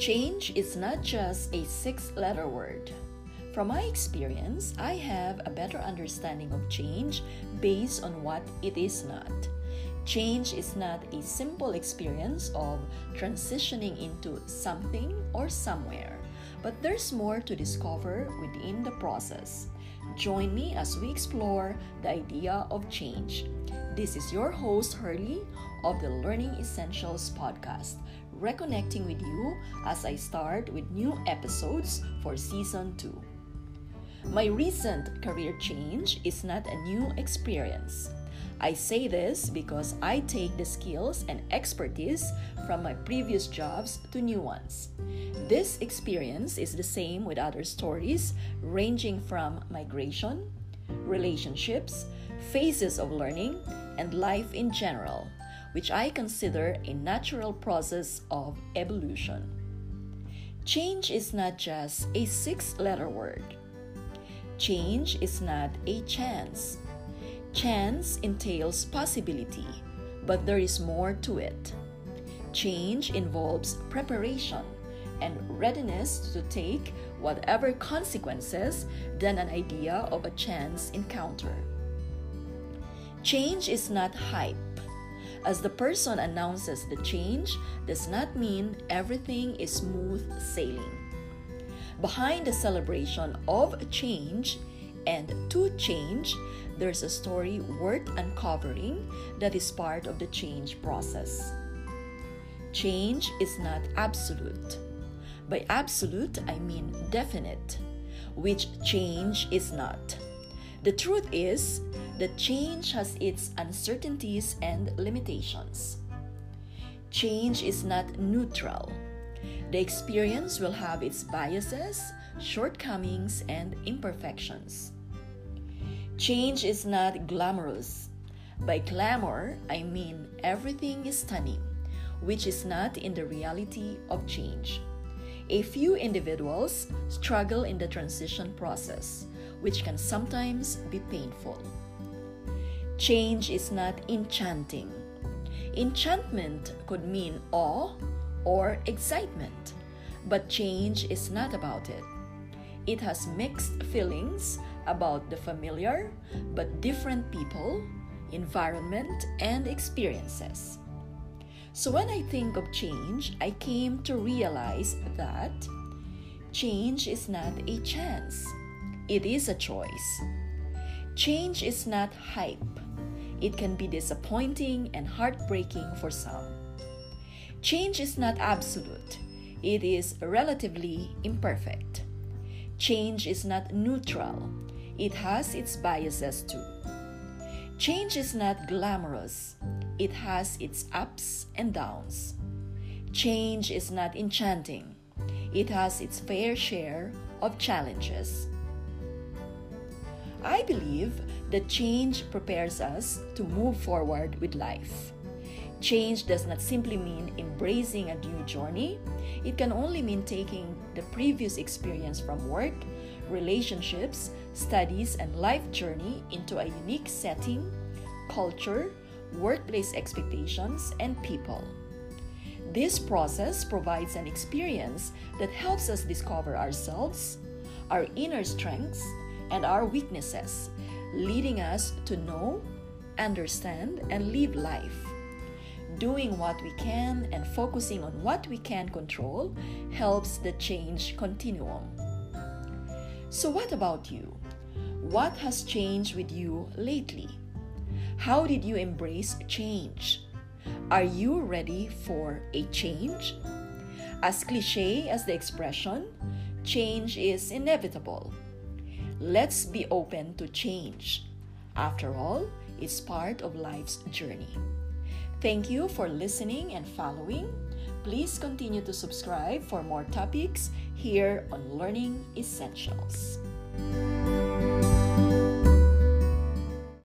Change is not just a six letter word. From my experience, I have a better understanding of change based on what it is not. Change is not a simple experience of transitioning into something or somewhere, but there's more to discover within the process. Join me as we explore the idea of change. This is your host, Hurley, of the Learning Essentials podcast, reconnecting with you as I start with new episodes for season 2. My recent career change is not a new experience. I say this because I take the skills and expertise from my previous jobs to new ones. This experience is the same with other stories ranging from migration, relationships, phases of learning, and life in general, which I consider a natural process of evolution. Change is not just a six letter word. Change is not a chance. Chance entails possibility, but there is more to it. Change involves preparation and readiness to take whatever consequences than an idea of a chance encounter. Change is not hype. As the person announces the change does not mean everything is smooth sailing. Behind the celebration of change and to change, there's a story worth uncovering that is part of the change process. Change is not absolute. By absolute, I mean definite, which change is not. The truth is that change has its uncertainties and limitations. Change is not neutral. The experience will have its biases, shortcomings, and imperfections. Change is not glamorous. By glamour, I mean everything is stunning, which is not in the reality of change. A few individuals struggle in the transition process, which can sometimes be painful. Change is not enchanting. Enchantment could mean awe or excitement, but change is not about it. It has mixed feelings about the familiar but different people, environment, and experiences. So, when I think of change, I came to realize that change is not a chance, it is a choice. Change is not hype, it can be disappointing and heartbreaking for some. Change is not absolute, it is relatively imperfect. Change is not neutral, it has its biases too. Change is not glamorous, it has its ups and downs. Change is not enchanting, it has its fair share of challenges. I believe that change prepares us to move forward with life. Change does not simply mean embracing a new journey, it can only mean taking the previous experience from work, relationships, studies, and life journey into a unique setting, culture, workplace expectations, and people. This process provides an experience that helps us discover ourselves, our inner strengths, and our weaknesses, leading us to know, understand, and live life. Doing what we can and focusing on what we can control helps the change continuum. So, what about you? What has changed with you lately? How did you embrace change? Are you ready for a change? As cliche as the expression, change is inevitable. Let's be open to change. After all, it's part of life's journey. Thank you for listening and following. Please continue to subscribe for more topics here on Learning Essentials.